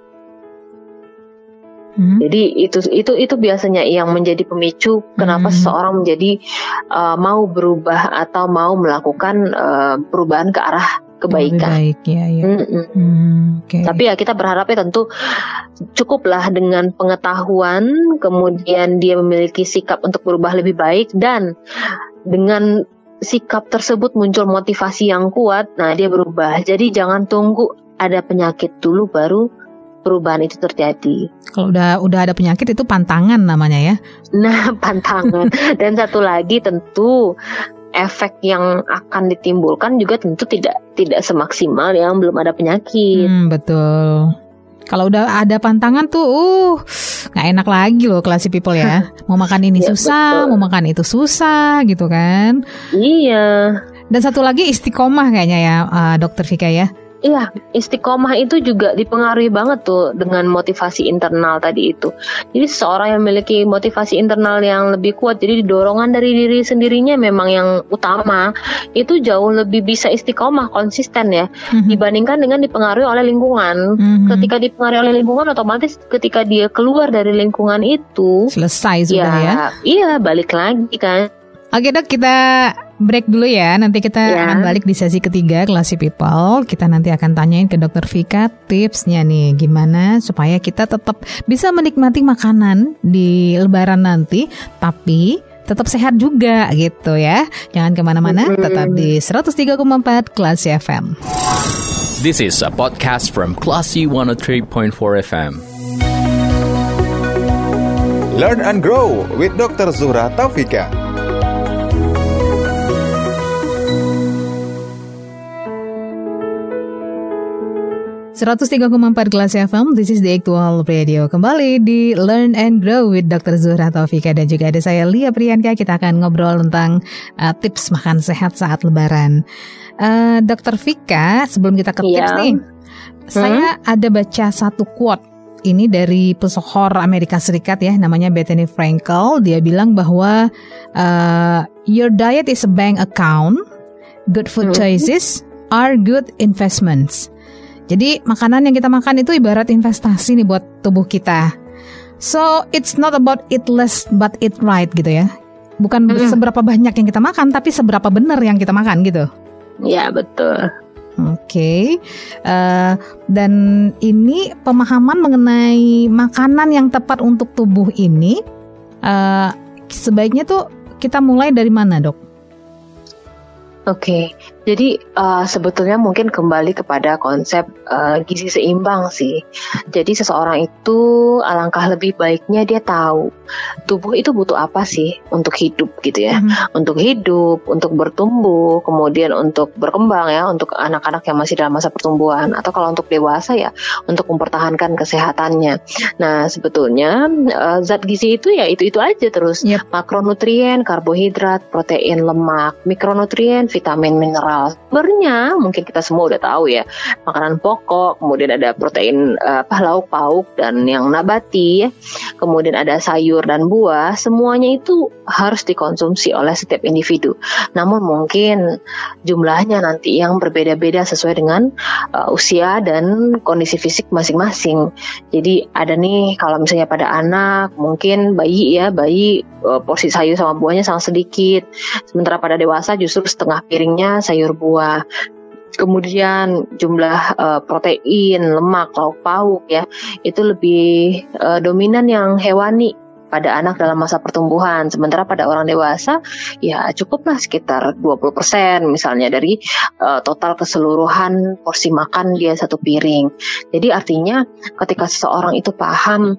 S3: Mhm.
S4: Jadi itu itu itu biasanya yang menjadi pemicu kenapa
S3: Hmm.
S4: seseorang menjadi uh, mau berubah atau mau melakukan uh, perubahan ke arah
S3: Lebih
S4: kebaikan.
S3: baik ya, ya.
S4: Mm-mm.
S3: Hmm, Oke.
S4: Tapi ya kita berharapnya tentu cukuplah dengan pengetahuan, kemudian dia memiliki sikap untuk berubah lebih baik dan dengan sikap tersebut muncul motivasi yang kuat, nah dia berubah. Jadi jangan tunggu ada penyakit dulu baru perubahan itu terjadi.
S3: Kalau udah udah ada penyakit itu pantangan namanya ya.
S4: Nah, pantangan. Dan satu lagi tentu efek yang akan ditimbulkan juga tentu tidak tidak semaksimal yang belum ada penyakit.
S3: Hmm, betul. Kalau udah ada pantangan tuh, uh, nggak enak lagi loh classy people ya. Mau makan ini
S4: Ya,
S3: susah,
S4: betul.
S3: mau makan itu susah, gitu kan.
S4: Iya.
S3: Dan satu lagi istiqomah kayaknya ya, uh, Dokter Vika ya.
S4: Iya, istiqomah itu juga dipengaruhi banget tuh dengan motivasi internal tadi itu. Jadi seseorang yang memiliki motivasi internal yang lebih kuat, jadi dorongan dari diri sendirinya memang yang utama, itu jauh lebih bisa istiqomah, konsisten ya,
S3: Mhm.
S4: dibandingkan dengan dipengaruhi oleh lingkungan.
S3: Mhm.
S4: Ketika dipengaruhi oleh lingkungan, otomatis ketika dia keluar dari lingkungan itu,
S3: Selesai sudah ya.
S4: iya balik lagi kan.
S3: Oke dok, kita break dulu ya. Nanti kita
S4: Ya.
S3: akan balik di sesi ketiga Classy People. Kita nanti akan tanyain ke Dokter Vika tipsnya nih gimana supaya kita tetap bisa menikmati makanan di Lebaran nanti, tapi tetap sehat juga gitu ya. Jangan ke
S4: mana-mana,
S3: tetap di 103,4 Classy FM.
S1: This is a podcast from Classy 103.4 FM.
S2: Learn and grow with Dr. Zuhra Taufika.
S3: Empat kelas FM, this is the actual radio. Kembali di Learn and Grow with Dr. Zuhra Taufika dan juga ada saya Lia Priyanka. Kita akan ngobrol tentang uh, tips makan sehat saat lebaran. Uh, Dr. Vika, sebelum kita ke tips
S4: Iya.
S3: nih, saya ada baca satu quote. Ini dari pesohor Amerika Serikat ya, namanya Bethany Frankel. Dia bilang bahwa uh, your diet is a bank account, good food
S4: Mhm.
S3: choices are good investments. Jadi makanan yang kita makan itu ibarat investasi nih buat tubuh kita. So it's not about eat less but eat right gitu ya. Bukan
S4: Mm-mm.
S3: seberapa banyak yang kita makan, tapi seberapa benar yang kita makan gitu.
S4: Ya betul.
S3: Oke, Eh, dan ini pemahaman mengenai makanan yang tepat untuk tubuh ini eh, sebaiknya tuh kita mulai dari mana dok?
S4: Oke, jadi uh, sebetulnya mungkin kembali kepada konsep uh, gizi seimbang sih. Jadi seseorang itu alangkah lebih baiknya dia tahu tubuh itu butuh apa sih untuk hidup gitu ya,
S3: Mhm.
S4: untuk hidup, untuk bertumbuh, kemudian untuk berkembang ya, untuk anak-anak yang masih dalam masa pertumbuhan, atau kalau untuk dewasa ya, untuk mempertahankan kesehatannya. Nah sebetulnya uh, zat gizi itu ya itu itu aja terus
S3: Yep.
S4: makronutrien, karbohidrat, protein, lemak, mikronutrien, vitamin, mineral. Sebenarnya mungkin kita semua udah tahu ya, makanan pokok, kemudian ada protein eh, apa lauk pauk dan yang nabati. Kemudian ada sayur dan buah, semuanya itu harus dikonsumsi oleh setiap individu. Namun mungkin jumlahnya nanti yang berbeda-beda sesuai dengan eh, usia dan kondisi fisik masing-masing. Jadi ada nih kalau misalnya pada anak mungkin bayi ya bayi eh, porsi sayur sama buahnya sangat sedikit. Sementara pada dewasa justru setengah piringnya sayur buah. Kemudian jumlah eh, protein, lemak, lauk pauk ya itu lebih eh, dominan yang hewani pada anak dalam masa pertumbuhan. Sementara pada orang dewasa ya cukuplah sekitar 20% misalnya dari eh, total keseluruhan porsi makan dia satu piring. Jadi artinya ketika seseorang itu paham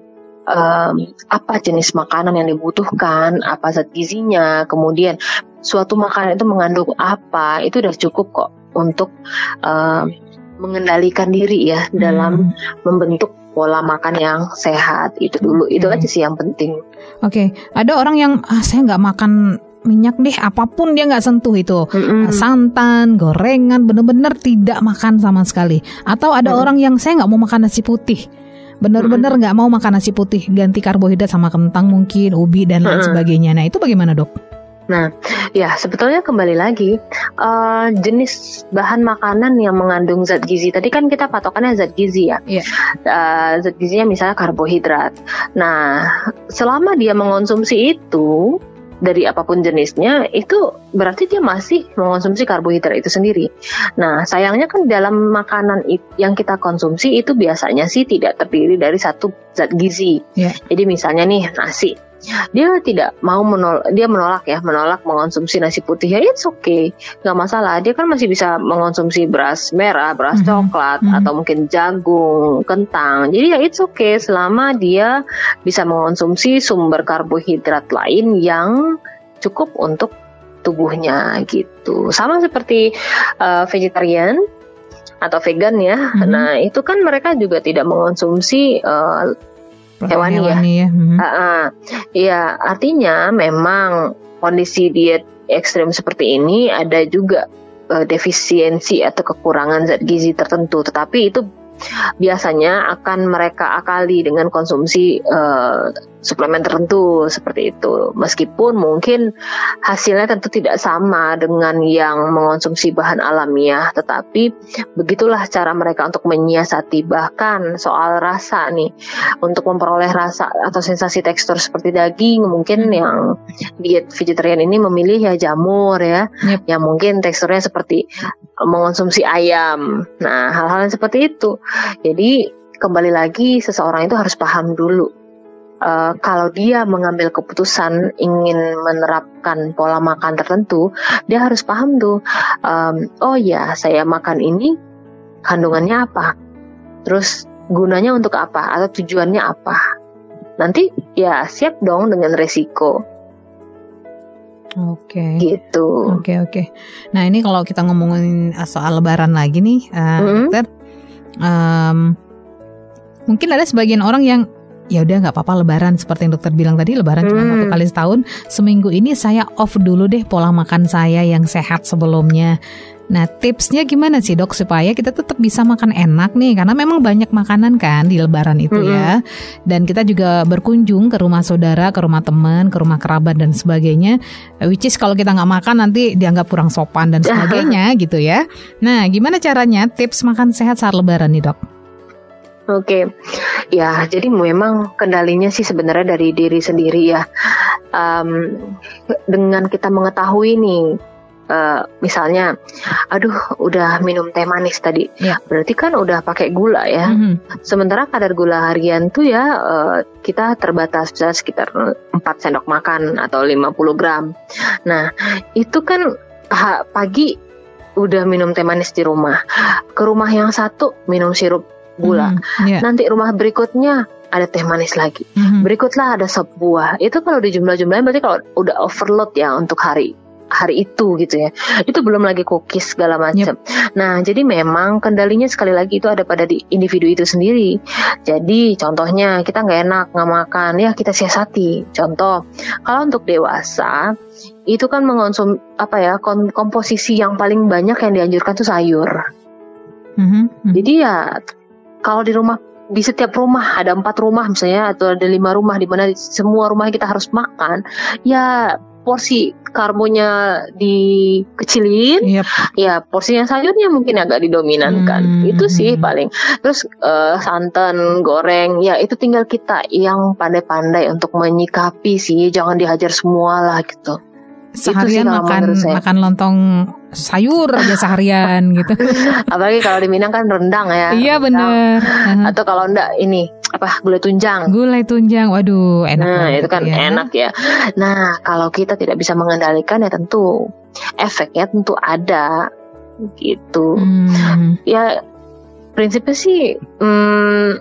S4: em, apa jenis makanan yang dibutuhkan, apa zat gizinya, kemudian suatu makanan itu mengandung apa, itu udah cukup kok untuk em, mengendalikan diri ya dalam membentuk pola makan yang sehat. Itu dulu, itu
S3: Oke.
S4: aja sih yang penting.
S3: Oke, ada orang yang ah, saya nggak makan minyak deh, apa pun dia nggak sentuh itu.
S4: Mm-mm.
S3: Santan, gorengan, bener-bener tidak makan sama sekali. Atau ada
S4: Mm.
S3: orang yang saya nggak mau makan nasi putih. Bener-bener nggak mau makan nasi putih, ganti karbohidrat sama kentang mungkin, ubi dan lain
S4: Mm-mm.
S3: sebagainya. Nah itu bagaimana dok?
S4: Ya, sebetulnya kembali lagi eh, jenis bahan makanan yang mengandung zat gizi. Tadi kan kita patokannya zat gizi ya.
S3: Iya.
S4: Eh, zat gizinya misalnya karbohidrat. Nah, selama dia mengonsumsi itu dari apa pun jenisnya, itu berarti dia masih mengonsumsi karbohidrat itu sendiri. Nah, sayangnya kan dalam makanan yang kita konsumsi itu biasanya sih tidak terdiri dari satu zat gizi.
S3: Iya.
S4: Jadi misalnya nih nasi, dia tidak mau menolak, dia menolak ya, menolak mengonsumsi nasi putih ya it's okay, nggak masalah. Dia kan masih bisa mengonsumsi beras merah, beras
S3: Mhm.
S4: coklat,
S3: Mhm.
S4: atau mungkin jagung, kentang. Jadi ya it's okay selama dia bisa mengonsumsi sumber karbohidrat lain yang cukup untuk tubuhnya gitu. Sama seperti uh, vegetarian atau vegan ya. Mm-hmm. Nah, itu kan mereka juga tidak mengonsumsi uh, hewani, ya. ya. Mm-hmm. Uh, uh, ya, artinya memang kondisi diet ekstrim seperti ini ada juga uh, defisiensi atau kekurangan zat gizi tertentu, tetapi itu biasanya akan mereka akali dengan konsumsi uh, suplemen tertentu seperti itu. Meskipun mungkin hasilnya tentu tidak sama dengan yang mengonsumsi bahan alamiah, tetapi begitulah cara mereka untuk menyiasati bahkan soal rasa nih. Untuk memperoleh rasa atau sensasi tekstur seperti daging, mungkin hmm. yang diet vegetarian ini memilih ya jamur ya, yep. yang mungkin teksturnya seperti mengonsumsi ayam. Nah, hal-hal seperti itu. Jadi kembali lagi seseorang itu harus paham dulu uh, kalau dia mengambil keputusan ingin menerapkan pola makan tertentu, dia harus paham tuh, um, oh ya saya makan ini kandungannya apa, terus gunanya untuk apa atau tujuannya apa. Nanti ya siap dong dengan resiko.
S3: Oke. Okay.
S4: Gitu.
S3: Oke okay, oke. Okay. Nah ini kalau kita ngomongin soal Lebaran lagi nih, uh, mm -hmm. um, mungkin ada sebagian orang yang ya udah nggak apa-apa lebaran seperti yang dokter bilang tadi lebaran hmm. cuma satu kali setahun seminggu ini saya off dulu deh pola makan saya yang sehat sebelumnya Nah tipsnya gimana sih dok supaya kita tetap bisa makan enak nih karena memang banyak makanan kan di lebaran itu -hmm. ya dan kita juga berkunjung ke rumah saudara, ke rumah teman, ke rumah kerabat dan sebagainya which is kalau kita nggak makan nanti dianggap kurang sopan dan sebagainya gitu ya. Nah gimana caranya tips makan sehat saat lebaran nih dok?
S4: Oke, ya jadi memang kendalinya sih sebenarnya dari diri sendiri ya. Um, dengan kita mengetahui nih, uh, misalnya, aduh udah minum teh manis tadi, ya. berarti kan udah pakai gula ya. Mm-hmm. Sementara kadar gula harian tuh ya uh, kita terbatas sekitar 4 sendok makan atau 50 gram. Nah itu kan ha, pagi udah minum teh manis di rumah, ke rumah yang satu minum sirup gula. Mm, yeah. Nanti rumah berikutnya ada teh manis lagi. Mm-hmm. Berikutlah ada sop buah. Itu kalau dijumlah-jumlahin berarti kalau udah overload ya untuk hari hari itu gitu ya. Itu belum lagi cookies segala macam. Yep. Nah, jadi memang kendalinya sekali lagi itu ada pada di individu itu sendiri. Jadi contohnya kita nggak enak nggak makan ya kita siasati. Contoh kalau untuk dewasa itu kan mengonsum apa ya komposisi yang paling banyak yang dianjurkan tuh sayur. Mm-hmm. Jadi ya kalau di rumah di setiap rumah ada empat rumah misalnya atau ada lima rumah di mana semua rumah kita harus makan ya porsi karbonya dikecilin yep. ya porsinya sayurnya mungkin agak didominankan hmm. itu sih paling terus uh, santan goreng ya itu tinggal kita yang pandai-pandai untuk menyikapi sih jangan dihajar semua lah gitu
S3: seharian makan makan lontong sayur aja seharian gitu.
S4: Apalagi kalau di Minang kan rendang ya.
S3: Iya benar.
S4: Atau kalau enggak ini apa gulai tunjang.
S3: Gulai tunjang, waduh enak.
S4: Nah itu kan ya. enak ya. Nah kalau kita tidak bisa mengendalikan ya tentu efeknya tentu ada gitu. Hmm. Ya prinsipnya sih hmm,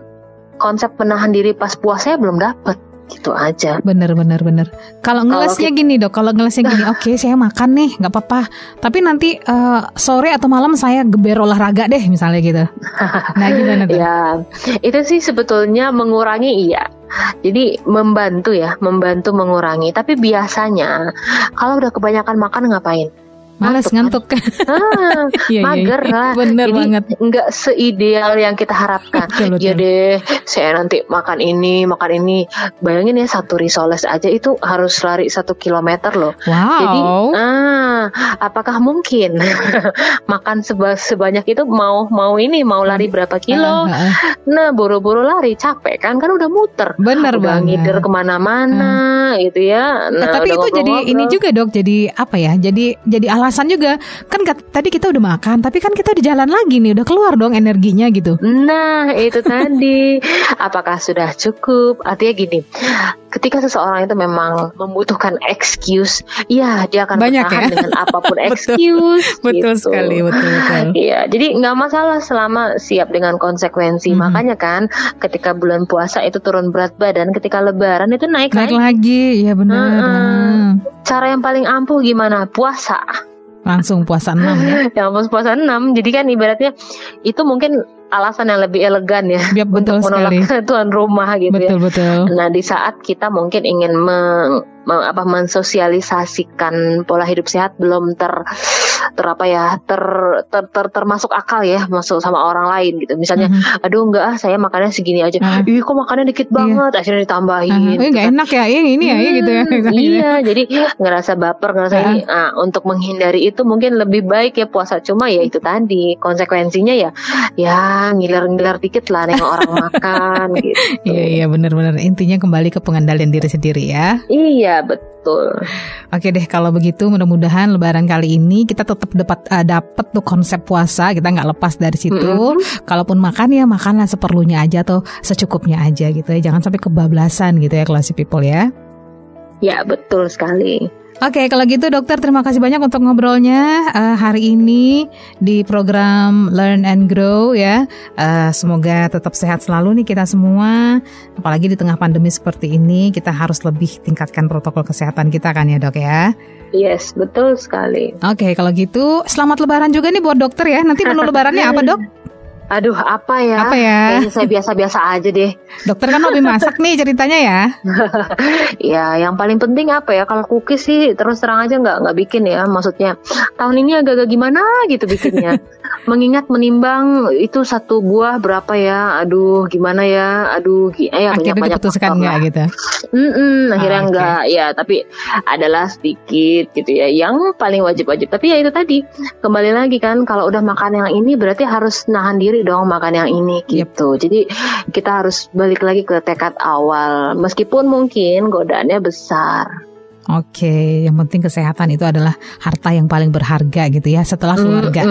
S4: konsep menahan diri pas puasa ya belum dapet gitu aja.
S3: Bener bener bener. Kalau ngelesnya kita... gini dok, kalau ngelesnya gini, oke okay, saya makan nih, nggak apa-apa. Tapi nanti uh, sore atau malam saya geber olahraga deh, misalnya gitu. nah gimana tuh?
S4: ya, itu sih sebetulnya mengurangi iya. Jadi membantu ya, membantu mengurangi. Tapi biasanya kalau udah kebanyakan makan ngapain?
S3: Males ngantuk. Kan?
S4: Ah, iya, iya, mager iya. lah.
S3: Bener Jadi, banget.
S4: Nggak seideal yang kita harapkan. ya deh, saya nanti makan ini, makan ini. Bayangin ya satu risoles aja itu harus lari satu kilometer loh.
S3: Wow.
S4: Jadi, ah, apakah mungkin makan seba sebanyak itu mau mau ini mau lari berapa kilo? Uh, uh. Nah, buru-buru lari capek kan? Kan udah muter.
S3: Bener
S4: udah
S3: banget.
S4: Ngider ke mana-mana uh. gitu ya.
S3: Nah, nah tapi itu jadi ini juga dok. Jadi apa ya? Jadi jadi alasan alasan juga kan tadi kita udah makan tapi kan kita udah jalan lagi nih udah keluar dong energinya gitu
S4: nah itu tadi apakah sudah cukup artinya gini ketika seseorang itu memang membutuhkan excuse, ya dia akan
S3: Banyak
S4: bertahan
S3: ya?
S4: dengan apa pun excuse.
S3: Betul
S4: gitu.
S3: sekali, betul betul.
S4: Iya, jadi nggak masalah selama siap dengan konsekuensi.
S3: Mhm.
S4: Makanya kan, ketika bulan puasa itu turun berat badan, ketika Lebaran itu naik
S3: Naik
S4: lagi.
S3: lagi, ya benar. Hmm.
S4: Cara yang paling ampuh gimana? Puasa.
S3: Langsung puasa 6 ya.
S4: yang pas puasa 6 jadi kan ibaratnya itu mungkin alasan yang lebih elegan ya
S3: betul
S4: untuk menolak
S3: sekali.
S4: tuan rumah gitu ya
S3: Betul betul.
S4: nah di saat kita mungkin ingin meng- apa mensosialisasikan pola hidup sehat belum ter ter apa ya ter, ter, ter- termasuk akal ya masuk sama orang lain gitu misalnya
S3: Mhm.
S4: aduh enggak ah saya makannya segini aja
S3: Ah.
S4: ih kok makannya dikit banget akhirnya ditambahin
S3: Ah,
S4: gitu
S3: eh, nggak
S4: kan.
S3: enak ya, eh, ini ya, eh, gitu ya.
S4: Hmm, iya, jadi ngerasa baper, ngerasa
S3: Ah.
S4: ini. Nah, untuk menghindari itu mungkin lebih baik ya puasa. Cuma ya itu tadi konsekuensinya ya, ya ngiler-ngiler dikit lah nengok orang makan gitu.
S3: Iya iya benar-benar intinya kembali ke pengendalian diri sendiri ya.
S4: Iya betul.
S3: Oke deh kalau begitu mudah-mudahan Lebaran kali ini kita tetap dapat eh, dapat tuh konsep puasa kita nggak lepas dari situ. Kalaupun makan ya makanlah seperlunya aja atau secukupnya aja gitu ya. Jangan sampai kebablasan gitu ya classy people ya.
S4: Ya betul sekali.
S3: Oke, kalau gitu dokter terima kasih banyak untuk ngobrolnya eh, hari ini di program Learn and Grow ya. Eh, semoga tetap sehat selalu nih kita semua. Apalagi di tengah pandemi seperti ini, kita harus lebih tingkatkan protokol kesehatan kita kan ya dok ya.
S4: Yes betul sekali.
S3: Oke, kalau gitu selamat Lebaran juga nih buat dokter ya. Nanti menu Lebarannya apa dok?
S4: Aduh apa ya?
S3: Apa ya?
S4: Kayaknya saya biasa-biasa aja deh.
S3: Dokter kan hobi masak nih ceritanya ya.
S4: ya yang paling penting apa ya? Kalau cookies sih terus terang aja nggak nggak bikin ya. Maksudnya tahun ini agak-agak gimana gitu bikinnya. Mengingat menimbang itu satu buah berapa ya? Aduh gimana ya? Aduh ya
S3: Akhirnya
S4: banyak-banyak
S3: diputuskan nggak
S4: lah.
S3: gitu.
S4: Mm-mm, akhirnya
S3: Ah,
S4: enggak ya tapi adalah sedikit gitu ya yang paling wajib-wajib tapi ya itu tadi kembali lagi kan kalau udah makan yang ini berarti harus nahan diri dong makan yang ini gitu. Jadi kita harus balik lagi ke tekad awal. Meskipun mungkin godaannya besar
S3: Oke, yang penting kesehatan itu adalah harta yang paling berharga gitu ya setelah keluarga.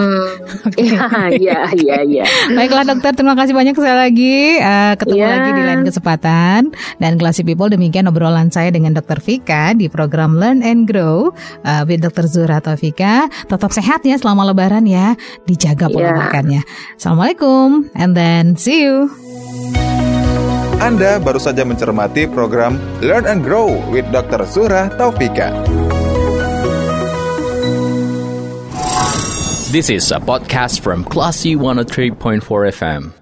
S4: Iya iya iya
S3: Baiklah dokter, terima kasih banyak sekali lagi. Eh, ketemu
S4: Ya.
S3: lagi di lain kesempatan. Dan Classy People demikian obrolan saya dengan Dokter Vika di program Learn and Grow eh, with Dokter Zura Taufika. Tetap sehat ya selama Lebaran ya. Dijaga pola
S4: Ya.
S3: makannya. Assalamualaikum and then see you.
S2: Anda baru saja mencermati program Learn and Grow with Dr. Zura Taufika.
S1: This is a podcast from Classy 103.4 FM.